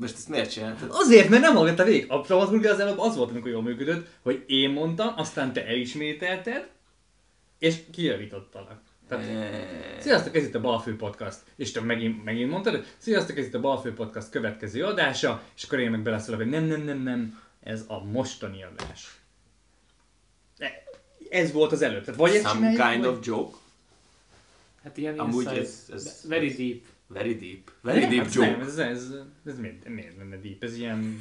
Most ezt miért csináltad? Azért, mert nem hallgatta végig. A dramaturgia az előbb az volt, amikor jól működött, hogy én mondtam, aztán te elismételted, és kijavítottalak. Tehát, sziasztok, ez itt a Balfő Podcast. És te megint, megint mondtad, sziasztok, ez itt a Balfő Podcast következő adása, és akkor én meg beleszólok, hogy nem, nem, nem, nem, ez a mostani adás. E- Ez volt az előbb. Tehát vagy ezt Some csináljuk, kind vagy... of joke? Hát ilyen Amúgy insight. ez- ez- Very deep. Very deep. Very Nem, deep hát joke. Nem, ez, ez, ez miért, miért lenne deep? Ez ilyen...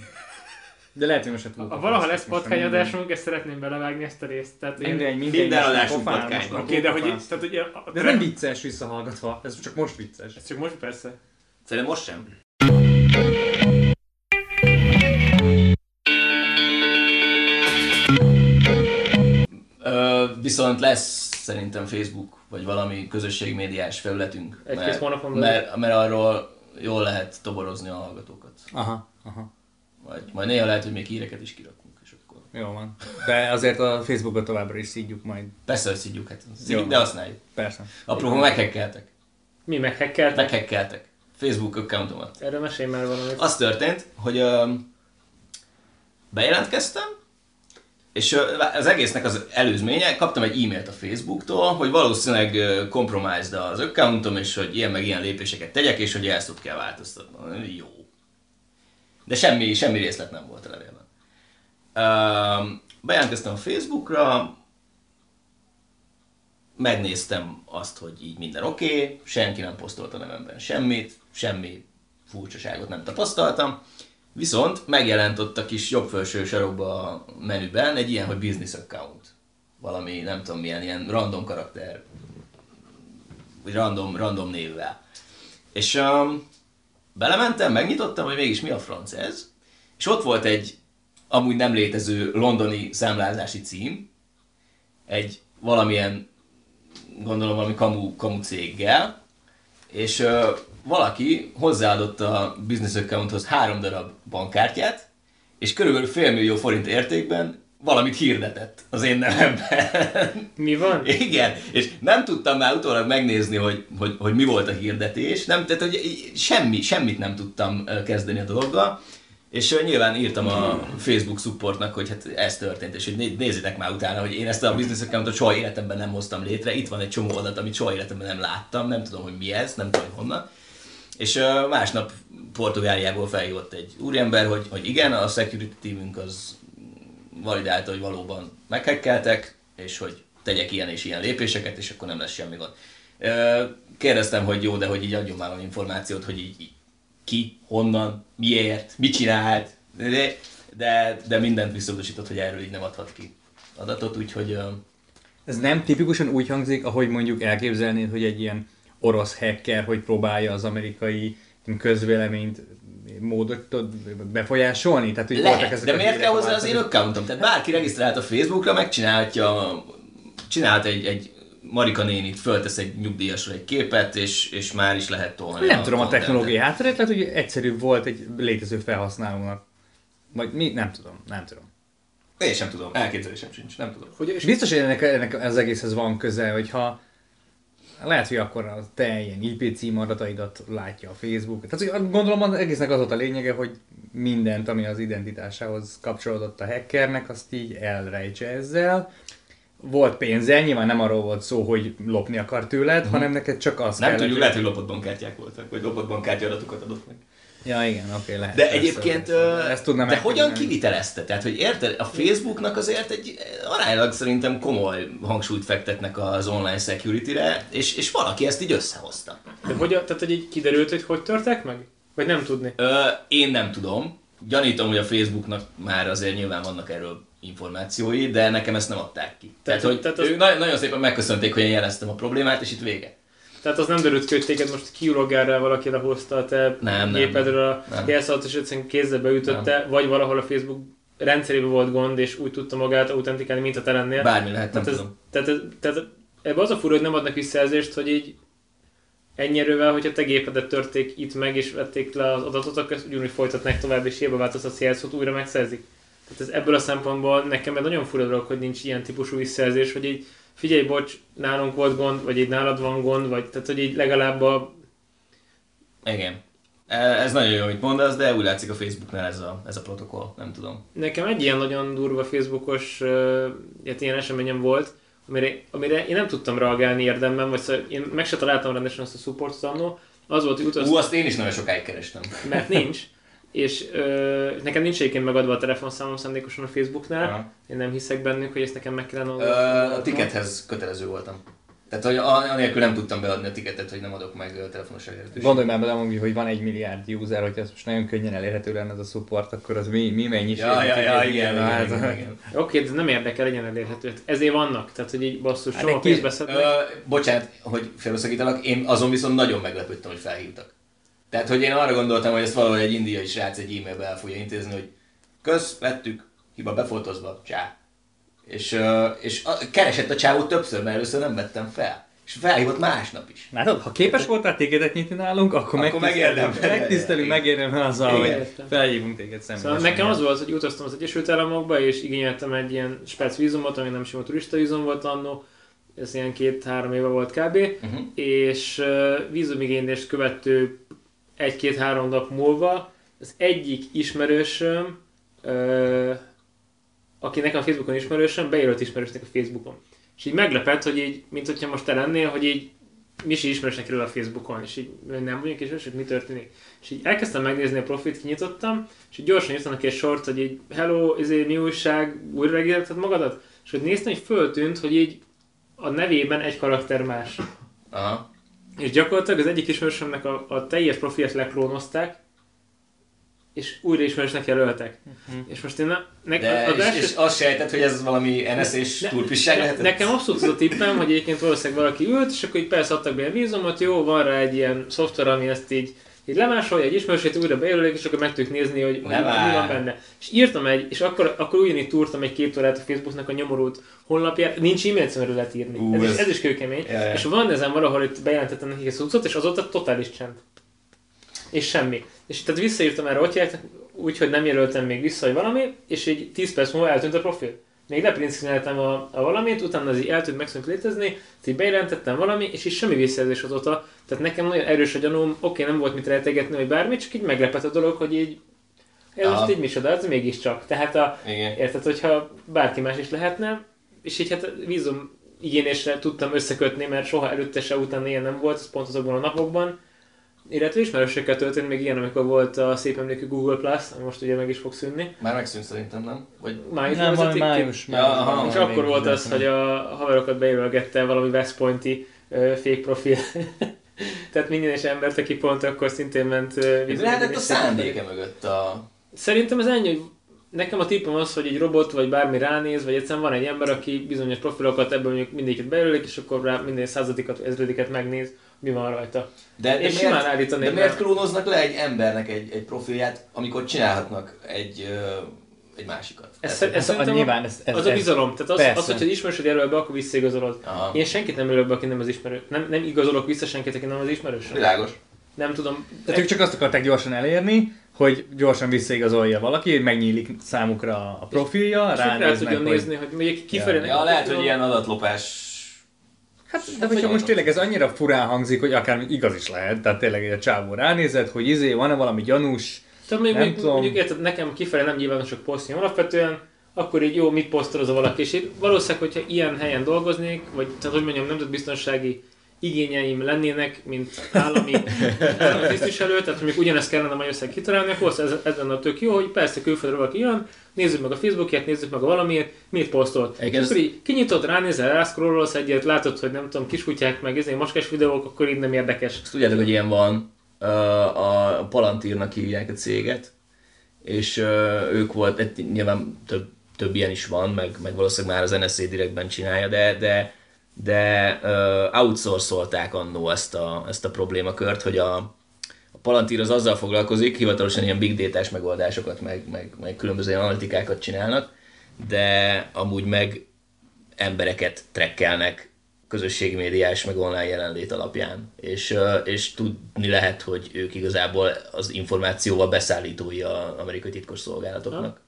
De lehet, hogy most hát Ha valaha lesz patkányadásunk, ezt szeretném belevágni ezt a részt. Tehát én... Minden most adásunk patkány Oké, de hogy tehát ugye a, De ez nem vicces visszahallgatva, ez csak most vicces. Ez csak most persze. Szerintem most sem. Ö, viszont lesz szerintem Facebook, vagy valami közösségmédiás felületünk. Egy-két mert, hónapon mert, mert arról jól lehet toborozni a hallgatókat. Aha, aha. Vagy majd néha lehet, hogy még híreket is kirakunk, és akkor... Jó van. De azért a Facebookot továbbra is szídjuk majd. Persze, hogy szidjuk, hát szidjuk, de használjuk. Persze. Apropó, meghekkeltek. Mi meghekkeltek? Meghekkeltek. Facebook accountomat. Erről mesélj már valamit. Az történt, hogy ö, bejelentkeztem, és az egésznek az előzménye, kaptam egy e-mailt a Facebooktól, hogy valószínűleg compromised az accountom, és hogy ilyen meg ilyen lépéseket tegyek, és hogy ezt kell változtatni. Jó. De semmi, semmi részlet nem volt a levélben. Bejelentkeztem a Facebookra, megnéztem azt, hogy így minden oké, okay, senki nem posztolt a nevemben semmit, semmi furcsaságot nem tapasztaltam, viszont megjelent ott a kis jobb felső sarokba a menüben egy ilyen, hogy business account. Valami, nem tudom milyen, ilyen random karakter, vagy random, random névvel. És um, belementem, megnyitottam, hogy mégis mi a franc ez, és ott volt egy amúgy nem létező londoni számlázási cím, egy valamilyen gondolom valami kamu, kamu céggel, és ö, valaki hozzáadott a business accounthoz három darab bankkártyát, és körülbelül félmillió forint értékben valamit hirdetett az én nevemben. Mi van? Igen, és nem tudtam már utólag megnézni, hogy, hogy, hogy mi volt a hirdetés, nem, tehát hogy semmi, semmit nem tudtam kezdeni a dologgal, és nyilván írtam a Facebook supportnak, hogy hát ez történt, és hogy né- nézzétek már utána, hogy én ezt a business accountot soha életemben nem hoztam létre, itt van egy csomó adat, amit soha életemben nem láttam, nem tudom, hogy mi ez, nem tudom, hogy honnan. És másnap Portugáliából felhívott egy úriember, hogy, hogy igen, a security teamünk az validálta, hogy valóban meghekkeltek, és hogy tegyek ilyen és ilyen lépéseket, és akkor nem lesz semmi gond. Kérdeztem, hogy jó, de hogy így adjon már valami információt, hogy így, így ki, honnan, miért, mit csinált, de, de, de mindent visszautasított, hogy erről így nem adhat ki adatot, úgyhogy Ez nem tipikusan úgy hangzik, ahogy mondjuk elképzelnéd, hogy egy ilyen orosz hacker, hogy próbálja az amerikai közvéleményt módot befolyásolni? Tehát, hogy voltak Lehet, ezek de a miért kell a hozzá az én accountom? Tehát bárki regisztrált a Facebookra, megcsinálhatja, csinált egy, egy Marika nénit, föltesz egy nyugdíjasra egy képet, és, és már is lehet tolni. Nem tudom a technológiai hátterét, lehet, hogy egyszerű volt egy létező felhasználónak. Vagy mi? Nem tudom, nem tudom. Én sem tudom, elképzelésem sincs, nem tudom. Hogy, és Biztos, hogy ennek, ennek az egészhez van köze, hogyha lehet, hogy akkor a te ilyen IP címadataidat látja a Facebook. Tehát hogy gondolom az egésznek az volt a lényege, hogy mindent, ami az identitásához kapcsolódott a hackernek, azt így elrejtse ezzel. Volt pénze, nyilván nem arról volt szó, hogy lopni akar tőled, hanem neked csak az. Nem kellett, tudjuk, lehet, hogy lopott bankkártyák voltak, vagy lopott bankkártya adatokat adott meg. Ja, igen, oké, lehet. De persze, egyébként, persze. ezt tudnám de hogyan kivitelezte? Tehát, hogy érted, a Facebooknak azért egy aránylag szerintem komoly hangsúlyt fektetnek az online security-re, és, és valaki ezt így összehozta. de hogy, tehát, hogy így kiderült, hogy hogy törtek meg? Vagy nem tudni? Ö, én nem tudom. Gyanítom, hogy a Facebooknak már azért nyilván vannak erről információi, de nekem ezt nem adták ki. Tehát, Tehát- hogy tehát az- ők nagyon szépen megköszönték, hogy én jeleztem a problémát, és itt vége. Tehát az nem derült ki, hogy téged most kiuloggál valaki lehozta a te Nem, nem, gépedről a nem. jelszavat, és egyszerűen kézzel beütötte, vagy valahol a Facebook rendszerében volt gond, és úgy tudta magát autentikálni, mint a te lennél. Bármi lehet, nem tehát, tudom. tehát, ez, tehát ebbe az a fura, hogy nem adnak visszajelzést, hogy így ennyi erővel, hogyha te gépedet törték itt meg, és vették le az adatot, akkor ezt ugyanúgy folytatnák tovább, és hiába változtatsz jelszót, újra megszerzik. Tehát ez ebből a szempontból nekem egy nagyon fura dolog, hogy nincs ilyen típusú visszajelzés, hogy így figyelj, bocs, nálunk volt gond, vagy így nálad van gond, vagy tehát hogy így legalább a Igen. Ez nagyon jó, amit mondasz, de úgy látszik a Facebooknál ez a, ez a protokoll, nem tudom. Nekem egy ilyen nagyon durva Facebookos uh, ilyen eseményem volt, amire, amire én nem tudtam reagálni érdemben, vagy szóval én meg se találtam rendesen azt a support annó. Az volt, hogy utaztam... Ú, azt én is nagyon sokáig kerestem. Mert nincs. És ö, nekem nincs egyébként megadva a telefonszámom szándékosan a Facebooknál. Aha. Én nem hiszek bennük, hogy ezt nekem meg kellene adni. A tickethez kötelező voltam. Tehát, hogy anélkül nem tudtam beadni a tiketet, hogy nem adok meg telefonos elérhetőséget. Gondolj már bele, hogy van egy milliárd user, hogy ez most nagyon könnyen elérhető lenne ez a support, akkor az mi, mi mennyiség? Ja, ja, ja, igen, igen, igen, igen. Oké, de nem érdekel, legyen elérhető. Ezért vannak, tehát hogy így basszus, hát soha pénzt beszednek. Bocsánat, hogy félbeszakítalak, én azon viszont nagyon meglepődtem, hogy felhívtak. Tehát, hogy én arra gondoltam, hogy ezt valahogy egy indiai srác egy e-mailbe el fogja intézni, hogy kösz, vettük, hiba befoltozva, csá. És, és keresett a csávó többször, mert először nem vettem fel. És felhívott másnap is. Látod, ha képes voltál tégedet nyitni nálunk, akkor, akkor megtisztelünk, megtisztelünk megérdemel azzal, hogy felhívunk téged szemben. Szóval nekem az volt, hogy utaztam az Egyesült Államokba, és igényeltem egy ilyen spec vízumot, ami nem sima turista vízum volt annó, ez ilyen két-három éve volt kb. Uh-huh. És uh, vízumigénylést követő egy-két-három nap múlva az egyik ismerősöm, uh, aki nekem a Facebookon ismerősöm, bejelölt ismerősnek a Facebookon. És így meglepett, hogy így, mint hogyha most te lennél, hogy így mi is ismerősnek kerül a Facebookon, és így nem vagyunk ismerős, hogy mi történik. És így elkezdtem megnézni a profit, kinyitottam, és így gyorsan írtam neki egy sort, hogy így hello, izé, mi újság, újra megérted magadat? És hogy néztem, hogy föltűnt, hogy így a nevében egy karakter más. Aha. És gyakorlatilag az egyik ismerősömnek a, a teljes profilt leklónozták, és újra ismerősnek jelöltek. Uh-huh. És most én ne, ne, De az és, első... és azt sejtett, hogy ez valami NS és ne, turpisság ne, Nekem abszolút az a tippem, hogy egyébként valószínűleg valaki ült, és akkor így persze adtak be a vízumot, jó, van rá egy ilyen szoftver, ami ezt így így lemásolja egy ismerősét, újra bejelölik, és akkor meg tudjuk nézni, hogy mi, mi van benne. És írtam egy, és akkor, akkor ugyanígy túrtam egy képtorát a Facebooknak a nyomorult honlapjára, nincs e-mail címről lehet írni. Uh, ez, ez, ez, is kőkemény. Ja, ja. És van ezen valahol itt bejelentettem nekik egy cuccot, és azóta totális csend. És semmi. És tehát visszaírtam erre, hogy úgy, hogy nem jelöltem még vissza, hogy valami, és egy 10 perc múlva eltűnt a profil. Még leprincináltam a, a valamit, utána az így eltűnt megszűnt létezni, így bejelentettem valami, és így semmi visszajelzés azóta. Tehát nekem nagyon erős a gyanúm, oké, nem volt mit rejtegetni, vagy bármit, csak így meglepett a dolog, hogy így ez most így micsoda, ez mégiscsak. Tehát a, Igen. érted, hogyha bárki más is lehetne, és így hát vízum igényésre tudtam összekötni, mert soha előtte se utána ilyen nem volt, ez pont azokban a napokban, illetve ismerősökkel történt még ilyen, amikor volt a szép emlékű Google Plus, ami most ugye meg is fog szűnni. Már megszűnt szerintem, nem? Vagy... Május nem, május, május, ja, aha, És akkor volt az, hogy a haverokat bejelölgette valami West Pointi uh, fake profil. Tehát minden és embert, aki pont akkor szintén ment uh, Mi lehetett a szándéke mögött a... Szerintem ez ennyi, hogy nekem a tippem az, hogy egy robot vagy bármi ránéz, vagy egyszerűen van egy ember, aki bizonyos profilokat ebből mondjuk mindegyiket bejelölik, és akkor rá minden századikat, ezrediket megnéz, mi van rajta. De, de, miért, állítanék, de miért klónoznak le egy embernek egy, egy profilját, amikor csinálhatnak egy, egy másikat? Ez, ez, ez, ez, nyilván, ez, ez, az a bizalom. Tehát az, az hogyha ismerősöd jelöl be, akkor visszaigazolod. Aha. Én senkit nem jelöl be, aki nem az ismerő. Nem, nem igazolok vissza senkit, aki nem az ismerős. Világos. Nem tudom. Tehát ők csak azt akarták gyorsan elérni, hogy gyorsan visszaigazolja valaki, hogy megnyílik számukra a profilja, ránéznek, hogy... nézni, hogy még kifelé... Ja, ja lehet, hogy ilyen adatlopás Hát, de hogyha most tényleg ez annyira furán hangzik, hogy akár igaz is lehet, tehát tényleg egy csávó ránézett, hogy izé, van-e valami gyanús, tehát még, még, mondjuk érted, nekem kifelé nem nyilvánosak posztjai alapvetően, akkor így jó, mit posztol az a valaki, és valószínűleg, hogyha ilyen helyen dolgoznék, vagy tehát hogy mondjam, nemzetbiztonsági igényeim lennének, mint állami, tisztviselő, tehát még ugyanezt kellene Magyarország kitalálni, akkor ez, ez lenne a tök jó, hogy persze külföldről valaki jön, nézzük meg a Facebookját, nézzük meg a valamiért, mit posztolt. És akkor így kinyitott, ránézel, rászkrololsz egyet, látod, hogy nem tudom, kiskutyák, meg ezért maskás videók, akkor így nem érdekes. Ezt tudjátok, hogy ilyen van, a Palantírnak hívják a céget, és ők volt, nyilván több, több ilyen is van, meg, meg valószínűleg már az NSZ direktben csinálja, de, de de uh, outsourcolták annó ezt a, ezt a problémakört, hogy a, a Palantir az azzal foglalkozik, hivatalosan ilyen big data megoldásokat, meg, meg, meg különböző analitikákat csinálnak, de amúgy meg embereket trekkelnek közösségi médiás meg online jelenlét alapján, és, és tudni lehet, hogy ők igazából az információval beszállítói az amerikai titkos szolgálatoknak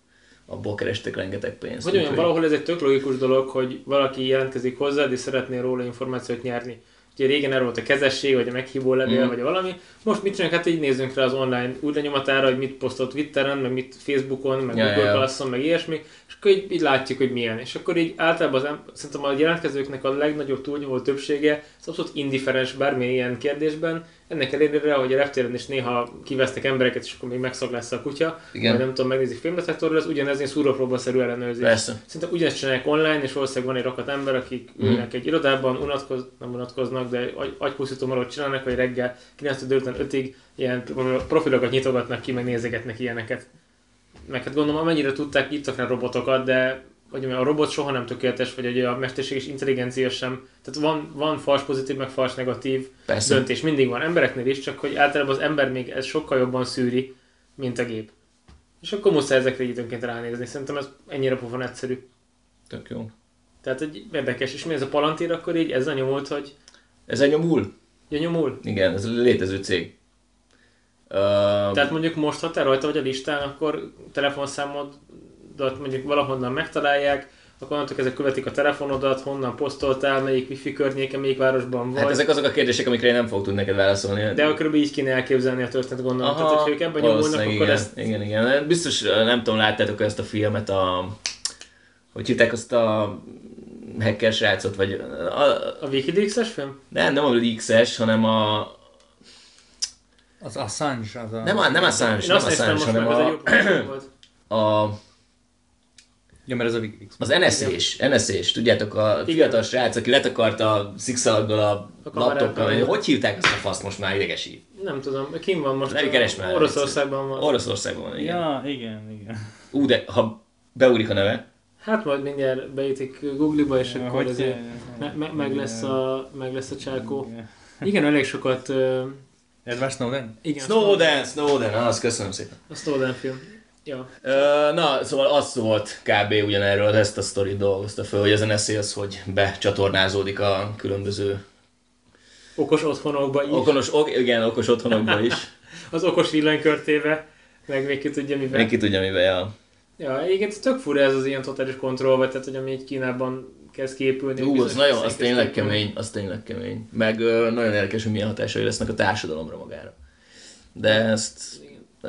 abból kerestek rengeteg pénzt. Hogy olyan, valahol ez egy tök logikus dolog, hogy valaki jelentkezik hozzá, és szeretné róla információt nyerni. Ugye régen erről volt a kezesség, vagy a meghívó levél, Mm. vagy valami. Most mit csinálunk? Hát így nézzünk rá az online úgy lenyomatára, hogy mit posztolt Twitteren, meg mit Facebookon, meg Ja, Google. Plus-on, meg ilyesmi, és akkor így, így látjuk, hogy milyen. És akkor így általában az, em- szerintem a jelentkezőknek a legnagyobb túlnyomó többsége az abszolút indiferens bármilyen ilyen kérdésben. Ennek ellenére, hogy a reptéren is néha kivesznek embereket, és akkor még megszag lesz a kutya, Igen. vagy nem tudom, megnézik filmdetektorról, ez ugyanez ilyen szúrópróbaszerű ellenőrzés. Persze. Szinte ugyanezt csinálják online, és valószínűleg van egy rakat ember, akik Mhm. ülnek egy irodában, unatkoz, nem unatkoznak, de agy, agypusztító marot csinálnak, hogy reggel 9 délután 5-ig ilyen profilokat nyitogatnak ki, meg nézegetnek ilyeneket. Meg hát gondolom, amennyire tudták, írtak rá robotokat, de hogy a robot soha nem tökéletes, vagy hogy a mesterséges intelligencia sem. Tehát van, van fals pozitív, meg fals negatív Persze. döntés. Mindig van embereknél is, csak hogy általában az ember még ez sokkal jobban szűri, mint a gép. És akkor muszáj ezekre időnként ránézni. Szerintem ez ennyire pofon egyszerű. Tök jó. Tehát egy érdekes, és mi ez a palantír, akkor így ez a nyomult, hogy Ez egy nyomul? ja, nyomul. Igen, ez egy létező cég. Uh, Tehát mondjuk most, ha te rajta vagy a listán, akkor telefonszámodat mondjuk valahonnan megtalálják, akkor onnantól ezek követik a telefonodat, honnan posztoltál, melyik wifi környéken, melyik városban vagy. hát ezek azok a kérdések, amikre én nem fogok tudni neked válaszolni. De akkor így kéne elképzelni a történet gondolom. Tehát, hogyha ők ebben nyomulnak, akkor igen, ezt igen, igen. Biztos, nem tudom, láttátok ezt a filmet, a... Hogy hívták azt a hacker srácot, vagy... A, a Wikileaks-es film? nem, nem a Leaks-es, hanem a... Az Assange, az a... Nem a, nem a Assange, Én nem Assange, hanem a, a, Ja, mert ez a Wikileaks. az NSZ-s, NSZ-s, tudjátok, a fiatal srác, aki letakarta a szikszalaggal a, A igen. hogy hívták azt a faszt most már idegesít? Nem tudom, kim van most? Ne keresd már. Oroszországban van. Oroszországban van, igen. Ja, igen, igen. Ú, de ha beugrik a neve, Hát majd mindjárt beítik Google-ba, és akkor Hogy azért me- me- meg, lesz a, meg lesz a csákó. Igen. Igen, elég sokat... Uh, Edward Snowden? igen, Snowden, Snowden, az köszönöm szépen. A Snowden film. Ja. Na, szóval az volt kb. ugyanerről, ezt a sztorit dolgozta föl, hogy NSZ az, hogy becsatornázódik a különböző Okos otthonokba is. okonos, ok, igen, okos otthonokba is. Az okos villanykörtébe. Meg még ki tudja mivel. Mindenki tudja, mivel ja. Ja, egyébként tök fura ez az ilyen totális kontroll, vagy tehát, hogy ami így Kínában kezd kiépülni. Ú, az nagyon, az tényleg kezd kiépülni. kemény, az tényleg kemény. Meg ö, nagyon érdekes, hogy milyen hatásai lesznek a társadalomra magára. De ezt,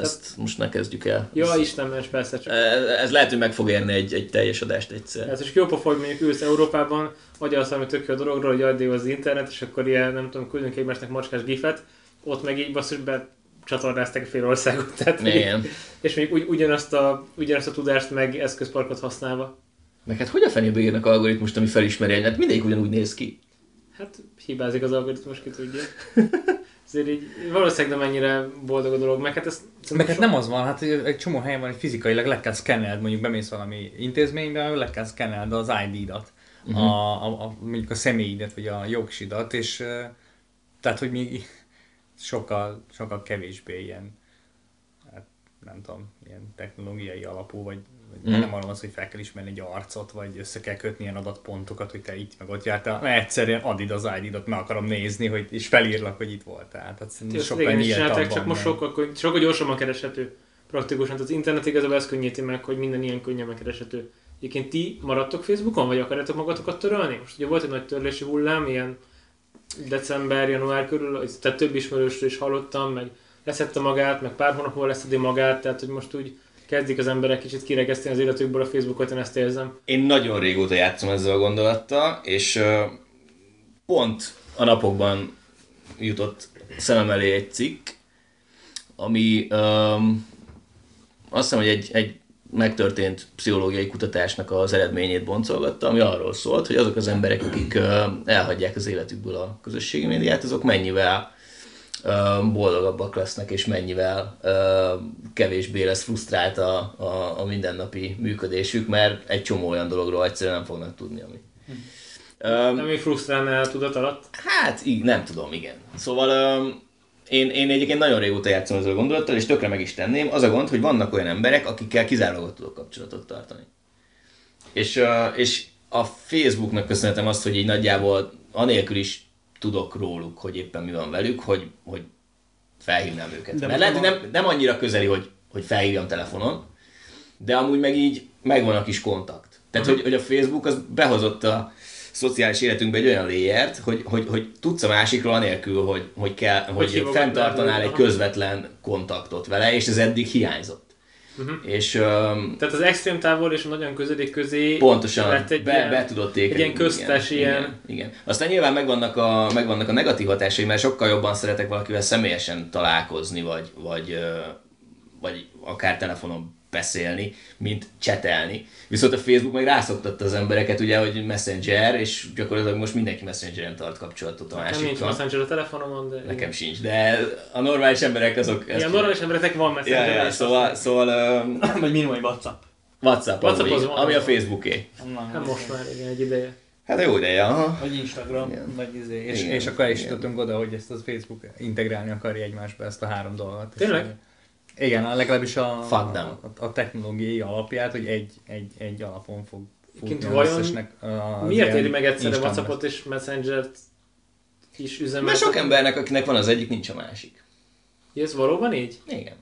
ezt most ne kezdjük el. Ja, ez, Istenmens, persze csak. ez, ez lehet, hogy meg fog érni egy, egy teljes adást egyszer. Hát és jó pofa, hogy mondjuk ülsz Európában, agyalsz valami tök jó dologról, hogy addig az internet, és akkor ilyen, nem tudom, küldünk egymásnak macskás gifet, ott meg így basszus be csatornázták fél országot. Tehát, Igen. és még ugy, ugyanazt, a, ugyanazt a tudást meg eszközparkot használva. Meg hát hogy a fenébe írnak algoritmust, ami felismeri, hát mindegyik ugyanúgy néz ki. Hát hibázik az algoritmus, ki tudja. Ezért így valószínűleg nem ennyire boldog a dolog, meg hát ez Meg hát nem az van, hát egy csomó helyen van, hogy fizikailag le kell szkenneld, mondjuk bemész valami intézménybe, le kell szkenneld az ID-dat, uh-huh. a, a, a, mondjuk a személyidet, vagy a jogsidat, és eh, tehát, hogy még sokkal, sokkal kevésbé ilyen, hát nem tudom, ilyen technológiai alapú, vagy, vagy Mhm. nem arról az, hogy fel kell ismerni egy arcot, vagy össze kell kötni ilyen adatpontokat, hogy te itt meg ott jártál, mert egyszerűen adid az ID-dat, meg akarom nézni, hogy, és felírlak, hogy itt voltál. Tehát szerintem Ezt sokkal régen is csinálták, nyíltabban csak most meg. sokkal, sokkal gyorsabban kereshető. Praktikusan. Tehát az internet igazából ezt könnyíti meg, hogy minden ilyen könnyen megkereshető. Egyébként ti maradtok Facebookon, vagy akarjátok magatokat törölni? Most ugye volt egy nagy törlési hullám, ilyen december, január körül, tehát több ismerősről is hallottam, meg leszette magát, meg pár hónap múlva leszedi magát, tehát hogy most úgy kezdik az emberek kicsit kiregeszteni az életükből a Facebookot, én ezt érzem. Én nagyon régóta játszom ezzel a gondolattal, és pont a napokban jutott szemem elé egy cikk, ami um, azt hiszem, hogy egy, egy megtörtént pszichológiai kutatásnak az eredményét boncolgatta, ami arról szólt, hogy azok az emberek, akik elhagyják az életükből a közösségi médiát, azok mennyivel boldogabbak lesznek, és mennyivel kevésbé lesz frusztrált a, a, a mindennapi működésük, mert egy csomó olyan dologról egyszerűen nem fognak tudni, ami. Ö, Nem még frusztrálná a tudat alatt. Hát, így nem tudom, igen. Szóval um, én, én egyébként nagyon régóta játszom ezzel a gondolattal, és tökre meg is tenném. Az a gond, hogy vannak olyan emberek, akikkel kizárólag tudok kapcsolatot tartani. És, uh, és a Facebooknak köszönhetem azt, hogy így nagyjából anélkül is tudok róluk, hogy éppen mi van velük, hogy, hogy felhívnám őket. De Mert lehet, nem nem, annyira közeli, hogy, hogy felhívjam telefonon, de amúgy meg így megvan a kis kontakt. Tehát, hogy, hogy a Facebook az behozott a szociális életünkbe egy olyan léjert, hogy, hogy, hogy tudsz a másikról anélkül, hogy, hogy, kell, hogy, hogy fenntartanál egy közvetlen kontaktot vele, és ez eddig hiányzott. Mhm. És um, Tehát az extrém távol és a nagyon közeli közé pontosan lett egy be, ilyen- be tudott egy ilyen köztes igen, ilyen- Igen, igen. Aztán nyilván megvannak a, megvannak a negatív hatásai, mert sokkal jobban szeretek valakivel személyesen találkozni, vagy, vagy, vagy akár telefonon beszélni, mint csetelni. Viszont a Facebook meg rászoktatta az embereket, ugye, hogy Messenger, és gyakorlatilag most mindenki Messengeren tart kapcsolatot a Nekem nincs másikkal. Messenger a telefonomon, de... Nekem sincs, de a normális emberek azok... Igen, normális embereknek van Ja, Messenger. ja, és szóval, szóval um, Vagy minimum WhatsApp. WhatsApp, WhatsApp az, az az van, ami a. Facebooké. Hát most már igen, egy ideje. Hát jó ideje, aha. Vagy Instagram, Igen. vagy izé. És, Igen, és akkor el is jutottunk oda, hogy ezt a Facebook integrálni akarja egymásba ezt a három dolgot. És, Tényleg? ö, Igen, a- legalábbis a, Fuck them. a, a technológiai alapját, hogy egy, egy, egy alapon fog futni Kint az vajon Miért éri meg egyszerre Whatsappot és Messengert is üzemeltetni? Mert sok embernek, akinek van az egyik, nincs a másik. Ez valóban így? Igen.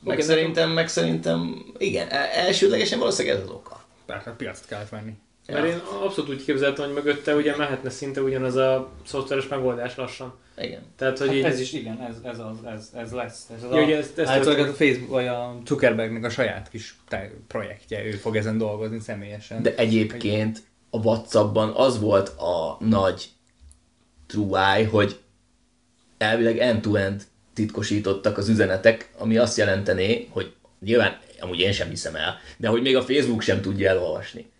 Meg Oké, szerintem, meg szerintem, igen, e- elsődlegesen valószínűleg ez az oka. Persze, piacot kellett venni. Mert én abszolút úgy képzeltem, hogy mögötte ugye mehetne szinte ugyanaz a szoftveres megoldás lassan. Igen. Tehát, hogy Hát így... ez is igen, ez, ez, az, ez, ez lesz. Ez az Ja, a, ugye ezt- ezt történik. a Facebook, vagy a Zuckerbergnek a saját kis projektje, ő fog ezen dolgozni személyesen. De egyébként a Whatsappban az volt a nagy eye, hogy elvileg end-to-end titkosítottak az üzenetek, ami azt jelentené, hogy nyilván, amúgy én sem hiszem el, de hogy még a Facebook sem tudja elolvasni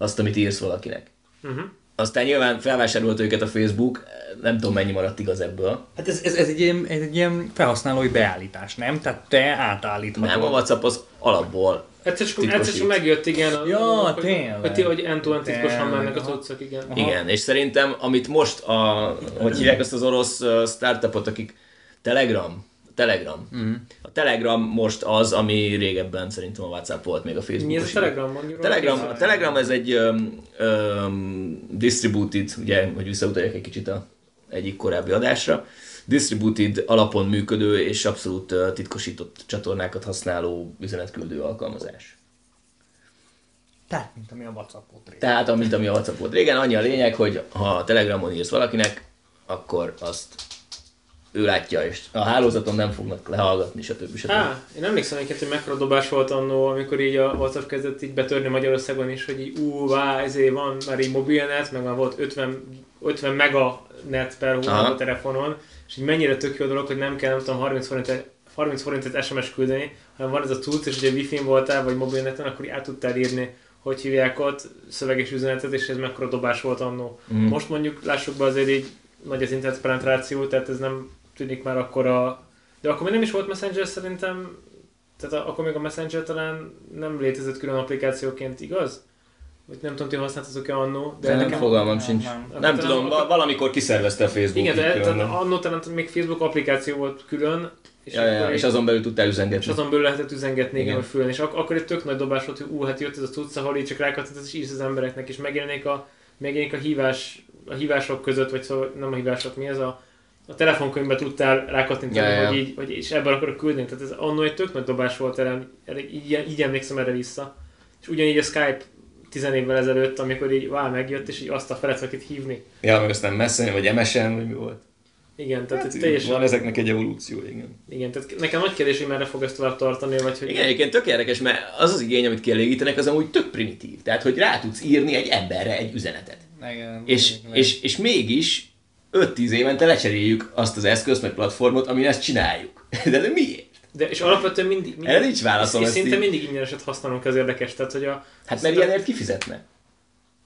azt, amit írsz valakinek. Uh-huh. Aztán nyilván felvásárolt őket a Facebook, nem tudom mennyi maradt igaz ebből. Hát ez, ez, ez, egy ilyen, ez egy ilyen felhasználói beállítás, nem? Tehát te átállíthatod. Nem, a WhatsApp az alapból Egyszer csak, egyszer csak megjött, igen. a- Ja, hogy, tényleg. Hogy, hogy end-to-end titkosan mennek a cuccok, igen. Aha. Igen, és szerintem, amit most a, hogy hívják azt az orosz startupot, akik Telegram, Telegram. Mhm. A Telegram most az, ami régebben szerintem a WhatsApp volt még a Facebook. Mi ez a Telegram? Telegram, a Telegram ez egy um, um, distributed, ugye, hogy visszautaljak egy kicsit a egyik korábbi adásra, distributed alapon működő és abszolút uh, titkosított csatornákat használó üzenetküldő alkalmazás. Tehát, mint ami a Whatsappot régen. Tehát, amint ami a WhatsApp volt régen, annyi a lényeg, hogy ha a Telegramon írsz valakinek, akkor azt ő látja, és a hálózaton nem fognak lehallgatni, stb. stb. Á, én emlékszem egyébként, hogy mekkora dobás volt annó, amikor így a WhatsApp kezdett így betörni Magyarországon is, hogy így ú, vá, ezért van már így mobilnet, meg már volt 50, 50 mega net per hónap a telefonon, és így mennyire tök jó dolog, hogy nem kell, nem tudom, 30 forintet 30 forintet SMS küldeni, hanem van ez a cucc, és ugye wifi-n voltál, vagy mobilneten, akkor így át tudtál írni, hogy hívják ott szöveges üzenetet, és ez mekkora dobás volt annó. Mm. Most mondjuk lássuk be azért így nagy az internet penetráció, tehát ez nem tűnik már akkora... De akkor még nem is volt Messenger szerintem, tehát a- akkor még a Messenger talán nem létezett külön applikációként, igaz? Vagy nem tudom, ti használtatok-e annó, de De nem nekem... fogalmam nem, sincs. nem. Nem, Akkor tudom, akkor- va- valamikor kiszervezte a Facebook. Igen, de tehát annó talán még Facebook applikáció volt külön, és, ja, ja, akkor és azon belül tudtál és üzengetni. azon belül lehetett üzengetni, igen, Igen. hogy fülön. És ak- akkor egy tök nagy dobás volt, hogy ú, hát jött ez a cucc, ahol így csak rákattintasz és írsz az embereknek, és megjelenik a, megjelenik a hívás, a hívások között, vagy szóval nem a hívások, mi ez a, a telefonkönyvbe tudtál rákattintani, Ja, ja. hogy így, vagy, és ebből akarok küldeni. Tehát ez annó egy tök nagy dobás volt erre, erre így, így, emlékszem erre vissza. És ugyanígy a Skype tizen évvel ezelőtt, amikor így vá, megjött, és így azt a felet, akit hívni. Ja, meg aztán Messenger, vagy MSN, vagy mi volt. Igen, tehát Hát, ez teljesen, van ezeknek egy evolúció, igen. igen, tehát nekem nagy kérdés, hogy merre fog ezt tovább tartani, vagy hogy Igen, egyébként tök érdekes, mert az az igény, amit kielégítenek, az amúgy tök primitív. Tehát, hogy rá tudsz írni egy emberre egy üzenetet. Igen, És, igen. és, és mégis 5-10 évente lecseréljük azt az eszközt, meg platformot, amin ezt csináljuk. De, de miért? De és alapvetően mindig, mindig Erre nincs válaszom, És, és szinte így- mindig ingyeneset használunk, ez érdekes. Tehát, hogy a, Hát mert ilyenért kifizetne.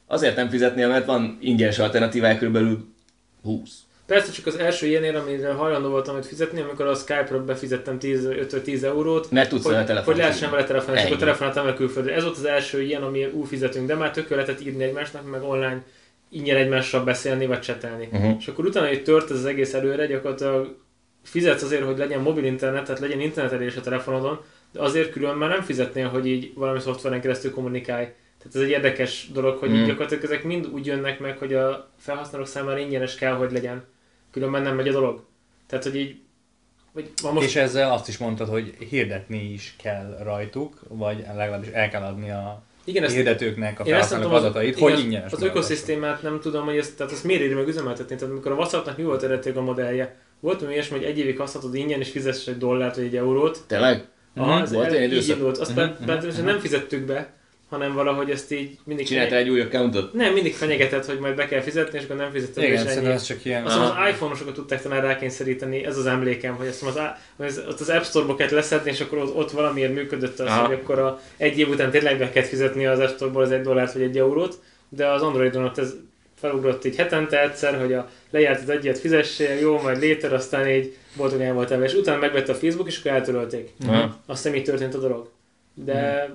Azért nem fizetnél, mert van ingyenes alternatívák körülbelül 20. Persze csak az első ilyenért, amire hajlandó voltam hogy fizetni, amikor a Skype-ra befizettem 10, 5-10 eurót, Mert tudsz vele hogy, telefont hogy lehessen vele telefonálni, és akkor telefonáltam vele külföldre. Ez volt az első ilyen, ami úgy fizetünk, de már tök lehetett írni egymásnak, meg online ingyen egymással beszélni, vagy csetelni. Uh-huh. És akkor utána, hogy tört ez az egész előre, gyakorlatilag fizetsz azért, hogy legyen mobil internet, tehát legyen internetelés a telefonodon, de azért külön már nem fizetnél, hogy így valami szoftveren keresztül kommunikálj. Tehát ez egy érdekes dolog, hogy mm. így Mm. gyakorlatilag ezek mind úgy jönnek meg, hogy a felhasználók számára ingyenes kell, hogy legyen. Különben nem megy a dolog. Tehát, hogy így, vagy most... És ezzel azt is mondtad, hogy hirdetni is kell rajtuk, vagy legalábbis el kell adni a igen, ezt, hirdetőknek a felhasználók adatait, hogy igen, ingyenes. Az ökoszisztémát nem tudom, hogy ezt, tehát ezt miért éri meg üzemeltetni. Tehát amikor a WhatsAppnak mi volt eredetileg a modellje? Volt mi ilyesmi, hogy egy évig használhatod ingyen, és fizess egy dollárt vagy egy eurót. Tényleg? Aha, ez volt el- ilyen így időszak? indult. Azt uh-huh. uh-huh. nem fizettük be, hanem valahogy ezt így mindig... Csináltál egy új accountot? Nem, mindig fenyegetett, hogy majd be kell fizetni, és akkor nem fizetted be, Igen, és ennyi. ez csak ilyen... Azt az iPhone-osokat tudták talán rákényszeríteni, ez az emlékem, hogy azt az, az, ott az App Store-ba kellett leszedni, és akkor ott, valamiért működött az, Aha. hogy akkor a, egy év után tényleg be kellett fizetni az App Store-ból az egy dollárt vagy egy eurót, de az Androidon ott ez felugrott így hetente egyszer, hogy a lejárt az egyet fizessél, jó, majd léter, aztán így boldogan el voltál és utána megvette a Facebook, és akkor eltörölték. Aha. Azt hiszem, így történt a dolog. De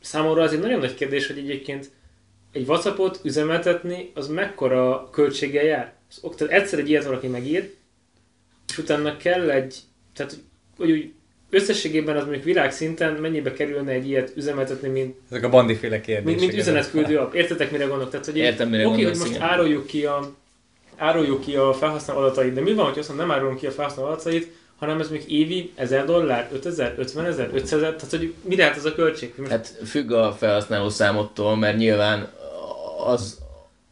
számomra az egy nagyon nagy kérdés, hogy egyébként egy Whatsappot üzemeltetni, az mekkora költséggel jár? Tehát egyszer egy ilyet valaki megír, és utána kell egy, tehát hogy, úgy összességében az mondjuk világszinten mennyibe kerülne egy ilyet üzemeltetni, mint, Ezek a bandiféle kérdések. mint, mint üzenetküldő app. Értetek, mire gondolok? Tehát, hogy Értem, mire Oké, hogy most igen. áruljuk ki a áruljuk ki a felhasználó adatait, de mi van, hogy azt nem árulunk ki a felhasználó adatait, hanem ez még évi 1000 dollár, 5000, 50 ezer, 500 ezer, tehát hogy mire hát ez a költség? Most Hát függ a felhasználó számottól, mert nyilván az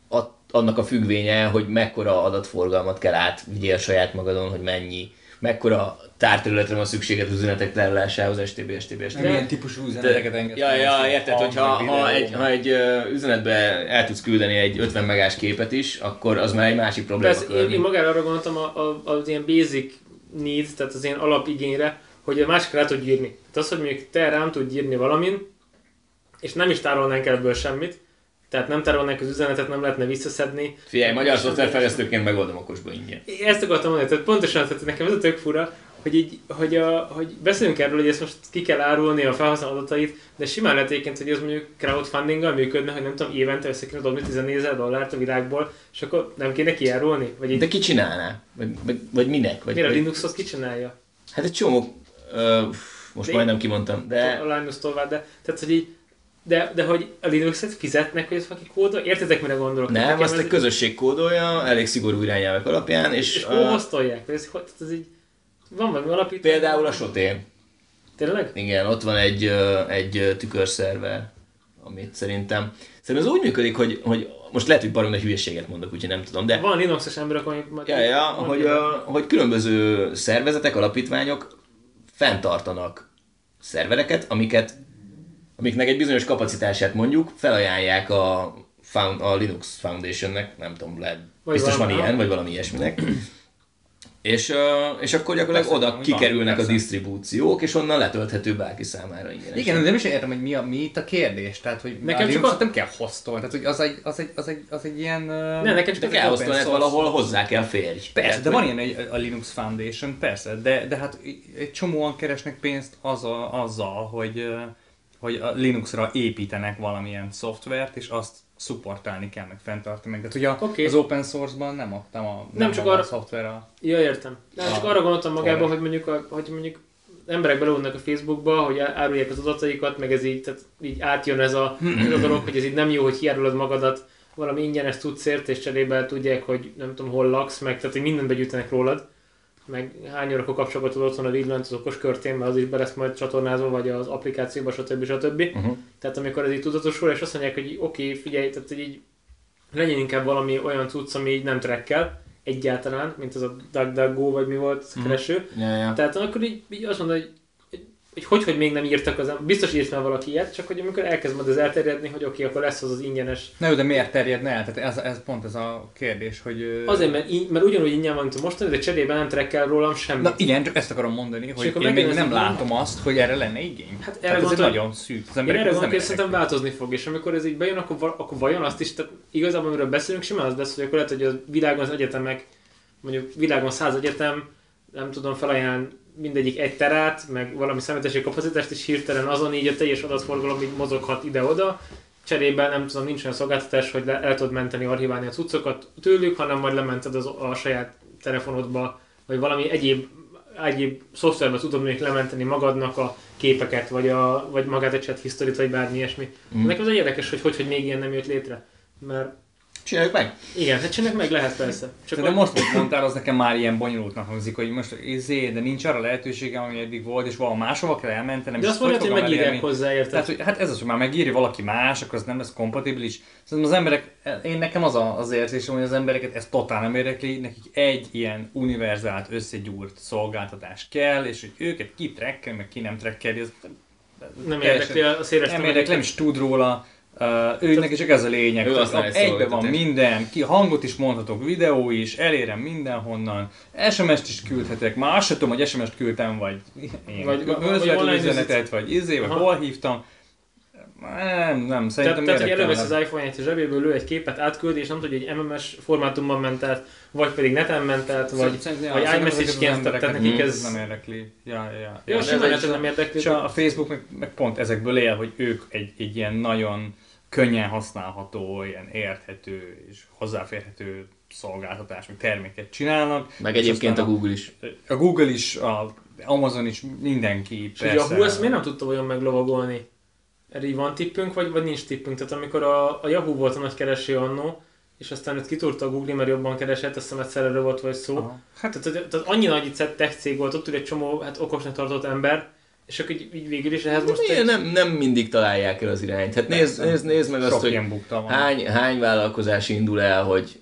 a, annak a függvénye, hogy mekkora adatforgalmat kell átvigyél saját magadon, hogy mennyi, mekkora tárterületre van szükséged az üzenetek tárolásához, stb. stb. stb. Nem ilyen típusú üzeneteket engedsz. Ja, ja, érted, hogy ha, ha, egy, ha egy üzenetbe el tudsz küldeni egy 50 megás képet is, akkor az már egy másik probléma. Persze, én, én magára arra gondoltam a, a, az ilyen basic need, tehát az ilyen alapigényre, hogy a másik rá tud írni. Tehát az, hogy mondjuk te rám tudj írni valamin, és nem is tárolnánk ebből semmit, tehát nem tárolnánk az üzenetet, nem lehetne visszaszedni. Figyelj, magyar szoftverfejlesztőként megoldom okosba ingyen. Ezt akartam mondani, tehát pontosan, tehát nekem ez a tök fura, hogy, így, hogy, a, hogy beszélünk erről, hogy ezt most ki kell árulni a felhasználó adatait, de simán lehet egyébként, hogy ez mondjuk crowdfundinggal működne, hogy nem tudom, évente össze kéne dobni 14 ezer dollárt a világból, és akkor nem kéne kiárulni? Vagy így, De ki csinálná? Vagy, vagy, vagy minek? Vagy, miért a vagy, Linuxot ki csinálja? hát egy csomó, ö, most De- majdnem kimondtam, de A Linus tovább, de, tehát, hogy így, de, de hogy a Linuxet fizetnek, hogy ezt valaki kódol? Értitek, mire gondolok? nem, azt ez- egy közösség kódolja, elég szigorú irányelvek alapján, és, És hol hoztolják? Ez, ez így, van valami alapító? például a Sotén. Tényleg? Igen, ott van egy, egy tükörszerver, amit szerintem... Szerintem ez úgy működik, hogy, hogy most lehet, hogy barom nagy hülyeséget mondok, úgyhogy nem tudom, de Van Linuxos emberek, amik. Ja, ja, hogy, ö, hogy különböző szervezetek, alapítványok fenntartanak szervereket, amiket, amiknek egy bizonyos kapacitását mondjuk felajánlják a, found, a Linux Foundationnek, nem tudom, lehet, Vagy biztos van valami, ilyen, vagy valami ilyesminek. És, és akkor gyakorlatilag Persze, oda van, kikerülnek a persze. disztribúciók, és onnan letölthető bárki számára ingyenesen. Igen, de nem is értem, hogy mi, a, mi itt a kérdés. Tehát, hogy Nekem csak a- nem kell hoztolni. Tehát, hogy az egy, az egy, az egy, az egy ilyen... uh, Ne, nekem csak kell osztani, source. valahol hozzá kell férj. Persze, Tehát, de van ilyen egy, a Linux Foundation, persze, de, de hát egy csomóan keresnek pénzt az a, azzal, hogy, hogy a Linuxra építenek valamilyen szoftvert, és azt supportálni kell, meg fenntartani. Tehát ugye a, Oké. az open source-ban nem a, nem a, Nem csak arra- a szoftver a... Ja, értem. Nem, csak Ah, arra gondoltam magában, hogy mondjuk, a, hogy mondjuk emberek belőlnek a Facebookba, hogy árulják az adataikat, meg ez így, tehát így átjön ez a, ez a dolog, hogy ez így nem jó, hogy kiárulod magadat valami ingyenes tudszért, és cserébe tudják, hogy nem tudom, hol laksz, meg tehát, hogy mindent begyűjtenek rólad, meg hány órakor kapcsolgatod otthon a villant az okos körtén, mert az is be lesz majd csatornázva, vagy az applikációba, stb. stb. Uh-huh. Tehát amikor ez így tudatosul, és azt mondják, hogy oké, okay, figyelj, tehát így legyen inkább valami olyan cucc, ami így nem trekkel egyáltalán, mint az a DuckDuckGo, vagy mi volt, az a kereső. Ja, ja. Tehát akkor így, így azt mondod, hogy hogy, hogy, hogy még nem írtak az biztos írt már valaki ilyet, csak hogy amikor elkezd majd ez elterjedni, hogy oké, akkor lesz az az ingyenes. Na de miért terjedne el? Tehát ez, ez pont ez a kérdés, hogy... Azért, mert, így, mert ugyanúgy ingyen van, mint mostani, de cserébe nem trekkel rólam semmit. Na igen, csak ezt akarom mondani, hogy én még nem látom azt, hogy erre lenne igény. Hát erre Tehát ez nagyon szűk. Az Én emberek erre ez gondolok, nem hogy szerintem változni fog, és amikor ez így bejön, akkor, akkor vajon azt is, tehát igazából amiről beszélünk, simán az lesz, hogy akkor lehet, hogy a világon az egyetemek, mondjuk világon száz egyetem, nem tudom, felajánl mindegyik egy terát, meg valami számítási kapacitást, és hirtelen azon így a teljes adatforgalom így mozoghat ide-oda. Cserébe nem tudom, nincs olyan szolgáltatás, hogy le, el tudod menteni, archiválni a cuccokat tőlük, hanem majd lemented az, a saját telefonodba, vagy valami egyéb, egyéb szoftverbe tudod még lementeni magadnak a képeket, vagy, a, vagy magát a chat history vagy bármi ilyesmi. Mm. Nekem az egy érdekes, hogy, hogy hogy még ilyen nem jött létre. Mert Csináljuk meg. Igen, hát csináljuk meg lehet persze. Csak de most, mit mondtál, az nekem már ilyen bonyolultnak hangzik, hogy most izé, de nincs arra lehetőségem, ami eddig volt, és valahol máshova kell elmentenem. de azt mondod, hogy megírják elérni. hozzá, érted? Tehát, hogy, hát ez az, hogy már megírja valaki más, akkor az nem lesz kompatibilis. Szerintem az emberek, én nekem az a, az érzésem, hogy az embereket ez totál nem érdekli, nekik egy ilyen univerzált, összegyúrt szolgáltatás kell, és hogy őket ki trekkel, meg ki nem trekkeli, ez nem érdekli a széles nem érdekli, nem is tud róla. Uh, ő neki csak ez a lényeg, Ő hogy használ egy egyben van minden, ki hangot is mondhatok, videó is, elérem mindenhonnan, SMS-t is küldhetek, már azt sem tudom, hogy SMS-t küldtem, vagy Vagy- vagy, közvetlen üzenetet, vagy izé, vagy hol hívtam. Nem, nem, szerintem tehát hogy elővesz az iPhone-ját, és zsebéből lő egy képet, átküldi, és nem tudja, hogy MMS formátumban ment át, vagy pedig neten ment át, vagy, Szerintem- vagy iMessage-ként, tehát nekik ez... nem érdekli. Ja, ja, ja. Jó, simán a- nem érdekli. És a, a Facebook meg, meg pont ezekből él, hogy ők egy, egy ilyen nagyon könnyen használható, ilyen érthető és hozzáférhető szolgáltatás, vagy terméket csinálnak. Meg egyébként a Google is. a Google is, a Amazon is, mindenki És ugye a Yahoo ezt miért nem tudta olyan meglovagolni? Erre van tippünk, vagy, vagy nincs tippünk? Tehát amikor a, a Yahoo volt a nagy kereső annó, és aztán őt kitúrta a Google, mert jobban keresett, azt hiszem egyszer erről volt vagy szó. Aha. Hát, tehát, tehát, annyi nagy tech cég volt, ott ül egy csomó hát, okosnak tartott ember, és akkor így, így végül is ehhez most Most egy... nem, nem mindig találják el az irányt. Hát nézd, nézd, nézd meg azt, hogy hány, hány vállalkozás indul el, hogy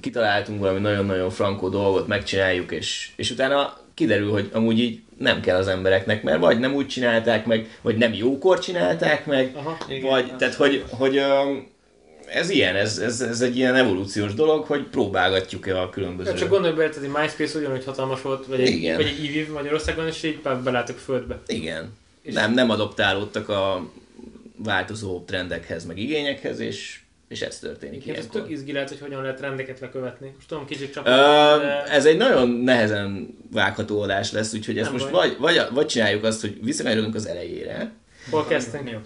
kitaláltunk valami nagyon-nagyon frankó dolgot, megcsináljuk, és, és utána kiderül, hogy amúgy így nem kell az embereknek, mert vagy nem úgy csinálták meg, vagy nem jókor csinálták meg, Aha. vagy, tehát hogy, hogy öm, ez ilyen, ez, ez, ez egy ilyen evolúciós dolog, hogy próbálgatjuk-e a különböző... Ja, csak gondolj bele, tehát egy MySpace ugyanúgy hatalmas volt, vagy egy, Igen. vagy egy EVIV Magyarországon, és így be- belátok földbe. Igen. És- Nem, nem adoptálódtak a változó trendekhez, meg igényekhez, és, és ez történik Én ez tök izgi lehet, hogy hogyan lehet rendeket lekövetni. Most tudom, kicsit csak. Ö, ez egy nagyon nehezen vágható adás lesz, úgyhogy ezt Nem most baj. vagy, vagy, vagy csináljuk azt, hogy visszakanyarodunk az elejére, Hol kezdtünk? Mi?